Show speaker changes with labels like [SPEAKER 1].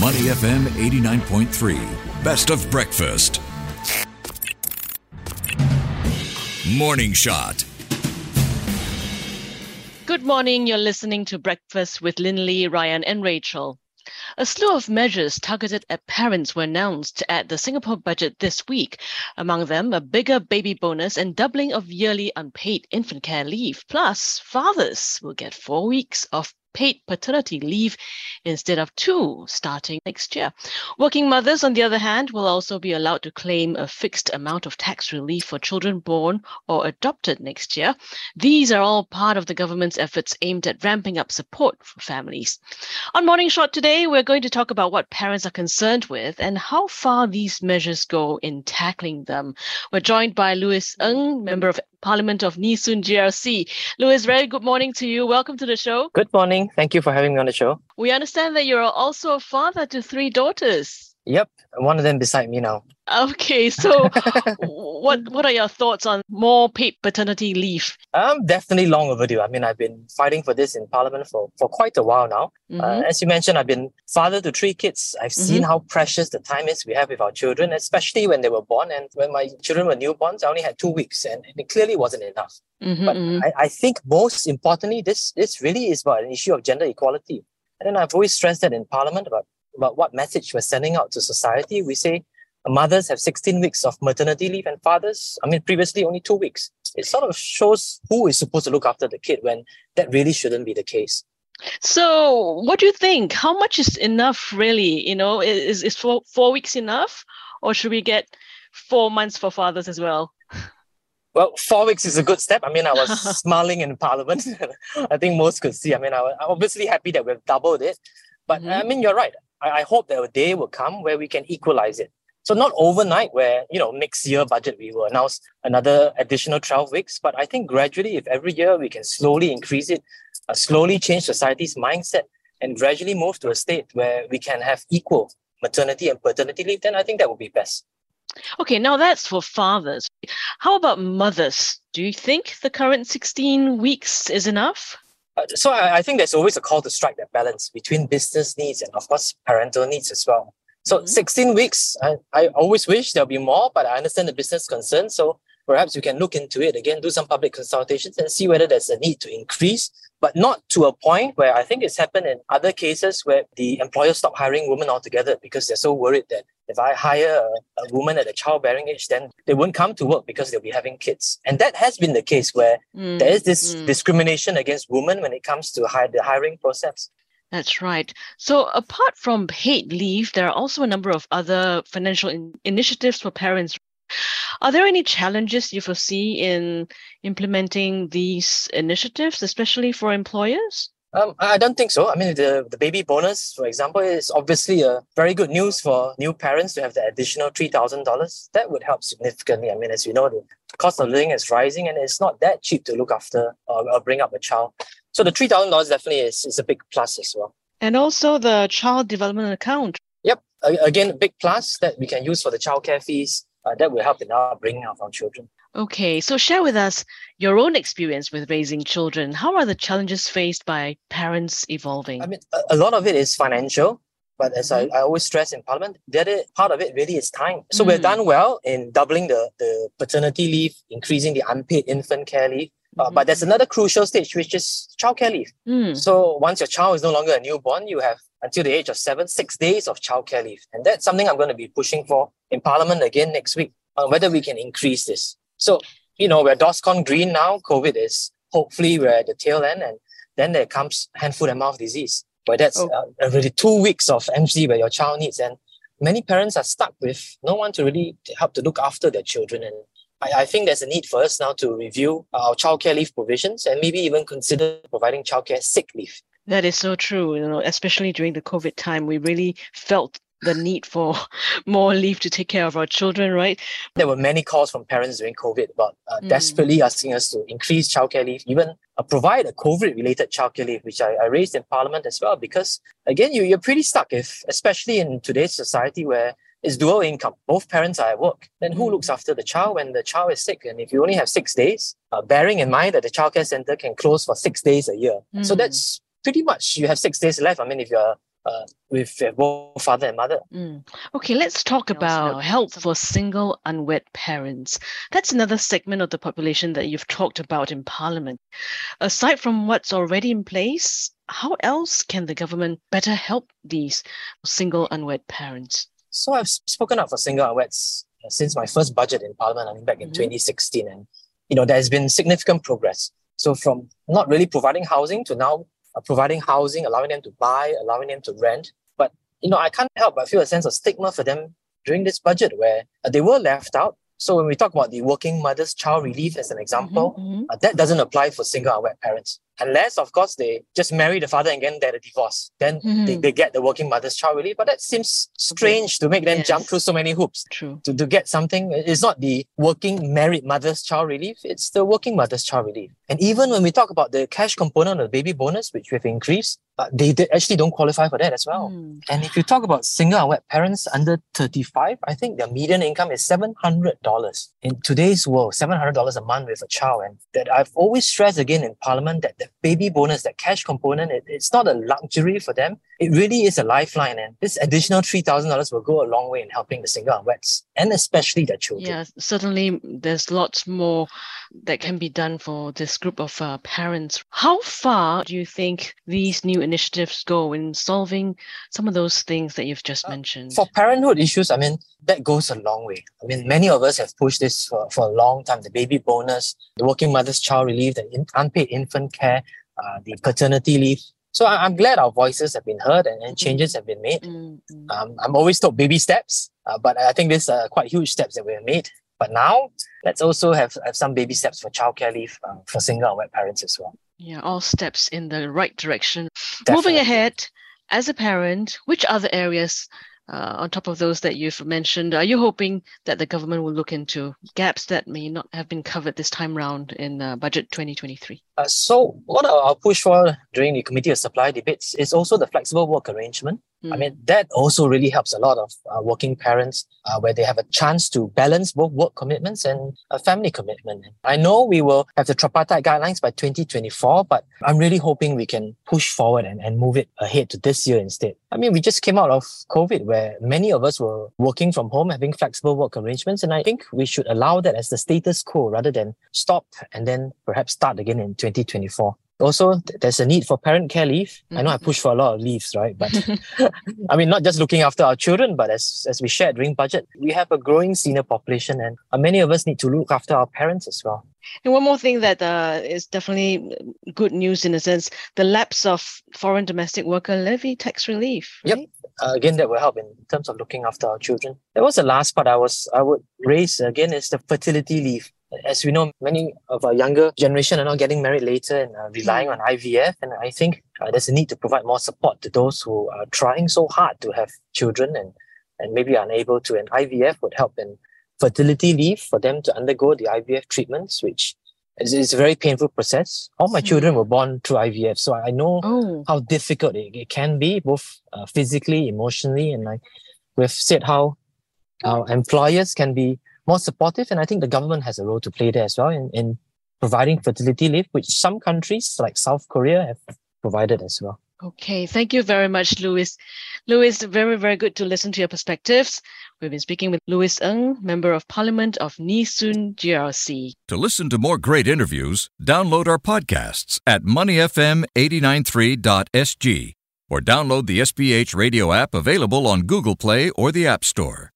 [SPEAKER 1] Money FM 89.3. Best of breakfast. Morning Shot.
[SPEAKER 2] Good morning. You're listening to Breakfast with Lynlee, Ryan, and Rachel. A slew of measures targeted at parents were announced at the Singapore budget this week. Among them, a bigger baby bonus and doubling of yearly unpaid infant care leave. Plus, fathers will get four weeks of paid paternity leave instead of two starting next year. Working mothers, on the other hand, will also be allowed to claim a fixed amount of tax relief for children born or adopted next year. These are all part of the government's efforts aimed at ramping up support for families. On Morning Shot today, we're going to talk about what parents are concerned with and how far these measures go in tackling them. We're joined by Louis Ng, member of Parliament of Soon GRC. Louis, very good morning to you. Welcome to the show.
[SPEAKER 3] Good morning. Thank you for having me on the show.
[SPEAKER 2] We understand that you're also a father to three daughters.
[SPEAKER 3] Yep, one of them beside me now.
[SPEAKER 2] Okay, so what what are your thoughts on more paid paternity leave?
[SPEAKER 3] Um, definitely long overdue. I mean, I've been fighting for this in Parliament for, for quite a while now. Mm-hmm. Uh, as you mentioned, I've been father to three kids. I've seen mm-hmm. how precious the time is we have with our children, especially when they were born. And when my children were newborns, I only had two weeks, and it clearly wasn't enough. Mm-hmm, but mm-hmm. I, I think most importantly, this this really is about an issue of gender equality. And I've always stressed that in Parliament about about what message we're sending out to society. We say mothers have 16 weeks of maternity leave and fathers, I mean, previously only two weeks. It sort of shows who is supposed to look after the kid when that really shouldn't be the case.
[SPEAKER 2] So, what do you think? How much is enough, really? You know, is, is four, four weeks enough? Or should we get four months for fathers as well?
[SPEAKER 3] Well, four weeks is a good step. I mean, I was smiling in Parliament. I think most could see. I mean, I was obviously happy that we've doubled it. But mm-hmm. I mean, you're right. I, I hope that a day will come where we can equalize it. So not overnight where, you know, next year budget we will announce another additional 12 weeks, but I think gradually if every year we can slowly increase it, uh, slowly change society's mindset and gradually move to a state where we can have equal maternity and paternity leave, then I think that would be best.
[SPEAKER 2] Okay, now that's for fathers. How about mothers? Do you think the current 16 weeks is enough?
[SPEAKER 3] Uh, so I, I, think there's always a call to strike that balance between business needs and of course parental needs as well. So mm-hmm. 16 weeks, I, I always wish there'll be more, but I understand the business concern. So perhaps you can look into it again, do some public consultations and see whether there's a need to increase, but not to a point where I think it's happened in other cases where the employer stop hiring women altogether because they're so worried that if I hire a, a woman at a childbearing age, then they won't come to work because they'll be having kids. And that has been the case where mm, there is this mm. discrimination against women when it comes to hire, the hiring process.
[SPEAKER 2] That's right. So, apart from paid leave, there are also a number of other financial in- initiatives for parents are there any challenges you foresee in implementing these initiatives, especially for employers?
[SPEAKER 3] Um, I don't think so. I mean, the, the baby bonus, for example, is obviously a very good news for new parents to have the additional $3,000. That would help significantly. I mean, as you know, the cost of living is rising and it's not that cheap to look after or, or bring up a child. So the $3,000 definitely is, is a big plus as well.
[SPEAKER 2] And also the child development account.
[SPEAKER 3] Yep. Again, a big plus that we can use for the childcare fees uh, that will help in our bringing up our children.
[SPEAKER 2] Okay, so share with us your own experience with raising children. How are the challenges faced by parents evolving?
[SPEAKER 3] I mean, a, lot of it is financial, but as I, mm-hmm. I always stress in Parliament, the other part of it really is time. So mm. we've done well in doubling the, the paternity leave, increasing the unpaid infant care leave. Uh, mm-hmm. But there's another crucial stage, which is childcare leave. Mm. So once your child is no longer a newborn, you have until the age of seven, six days of childcare leave. And that's something I'm going to be pushing for in Parliament again next week, on whether we can increase this. So, you know, we're DORSCON green now. COVID is hopefully we're at the tail end. And then there comes hand, foot, and mouth disease, where that's oh. uh, already two weeks of MC where your child needs. And many parents are stuck with no one to really help to look after their children. And I, I think there's a need for us now to review our childcare leave provisions and maybe even consider providing childcare sick leave.
[SPEAKER 2] That is so true. You know, especially during the COVID time, we really felt the need for more leave to take care of our children, right?
[SPEAKER 3] There were many calls from parents during COVID about uh, mm. desperately asking us to increase childcare leave, even uh, provide a COVID-related childcare leave, which I, I, raised in Parliament as well. Because again, you, you're pretty stuck if, especially in today's society where it's dual income. Both parents are at work. Then who looks mm. after the child when the child is sick? And if you only have six days, uh, bearing in mind that the childcare center can close for six days a year. Mm. So that's pretty much you have six days left. I mean, if you're uh, with both father and mother.
[SPEAKER 2] Mm. Okay, let's talk about help for single unwed parents. That's another segment of the population that you've talked about in Parliament. Aside from what's already in place, how else can the government better help these single unwed parents?
[SPEAKER 3] So I've spoken up for single unweds uh, since my first budget in Parliament, I mean back in mm-hmm. 2016, and you know there's been significant progress. So from not really providing housing to now uh, providing housing, allowing them to buy, allowing them to rent. But you know, I can't help but feel a sense of stigma for them during this budget where uh, they were left out. So when we talk about the working mother's child relief as an example, mm-hmm, mm-hmm. Uh, that doesn't apply for single unwed parents unless of course they just marry the father and then get a divorce then mm-hmm. they, they get the working mother's child relief but that seems strange to make them yes. jump through so many hoops
[SPEAKER 2] True.
[SPEAKER 3] To, to get something it's not the working married mother's child relief it's the working mother's child relief and even when we talk about the cash component of the baby bonus which we've increased uh, they, they actually don't qualify for that as well mm. and if you talk about single unwed parents under 35 i think their median income is $700 in today's world $700 a month with a child and that i've always stressed again in parliament that the baby bonus, that cash component, it, it's not a luxury for them. It really is a lifeline. And this additional $3,000 will go a long way in helping the single unweds and especially their children.
[SPEAKER 2] Yeah, certainly there's lots more that can be done for this group of uh, parents. How far do you think these new initiatives go in solving some of those things that you've just uh, mentioned?
[SPEAKER 3] For parenthood issues, I mean, that goes a long way. I mean, many of us have pushed this for, for a long time the baby bonus, the working mother's child relief, the in, unpaid infant care, uh, the paternity leave. So I, am glad our voices have been heard and, and changes have been made. Mm-hmm. Um, I'm always told baby steps, uh, but I think these are quite huge steps that we have made. But now let's also have, have some baby steps for childcare leave uh, for single and wed parents as well.
[SPEAKER 2] Yeah, all steps in the right direction. Definitely. Moving ahead, as a parent, which other areas uh, on top of those that you've mentioned, are you hoping that the government will look into gaps that may not have been covered this time round in uh, budget 2023?
[SPEAKER 3] Uh, so, what I'll push for during the Committee of Supply debates is also the flexible work arrangement. Mm. I mean, that also really helps a lot of uh, working parents uh, where they have a chance to balance both work commitments and a family commitment. I know we will have the tripartite guidelines by 2024, but I'm really hoping we can push forward and, and move it ahead to this year instead. I mean, we just came out of COVID where many of us were working from home, having flexible work arrangements. And I think we should allow that as the status quo rather than stop and then perhaps start again in 2024 also there's a need for parent care leave. Mm-hmm. i know i push for a lot of leaves right? But i mean not just looking after our children but as as we shared during budget we have a growing senior population and many of us need to look after our parents as well.
[SPEAKER 2] And one more thing that uh, is definitely good news in a sense the lapse of foreign domestic worker levy tax relief
[SPEAKER 3] right? yep uh, again that will help in terms of looking after our children. That was the last part i was i would raise again is the fertility leave as we know, many of our younger generation are now getting married later and uh, relying on IVF. And I think uh, there's a need to provide more support to those who are trying so hard to have children and, and maybe are unable to. And IVF would help in fertility leave for them to undergo the IVF treatments, which is, is a very painful process. All my children were born through IVF, so I know oh. how difficult it, it can be, both uh, physically, emotionally, and like we've said how our employers can be more supportive. And I think the government has a role to play there as well in, in providing fertility leave, which some countries like South Korea have provided as well.
[SPEAKER 2] Okay, thank you very much, Louis. Louis, very, very good to listen to your perspectives. We've been speaking with Louis Ng, Member of Parliament of Nee Soon GRC.
[SPEAKER 1] To listen to more great interviews, download our podcasts at moneyfm893.sg or download the SPH radio app available on Google Play or the App Store.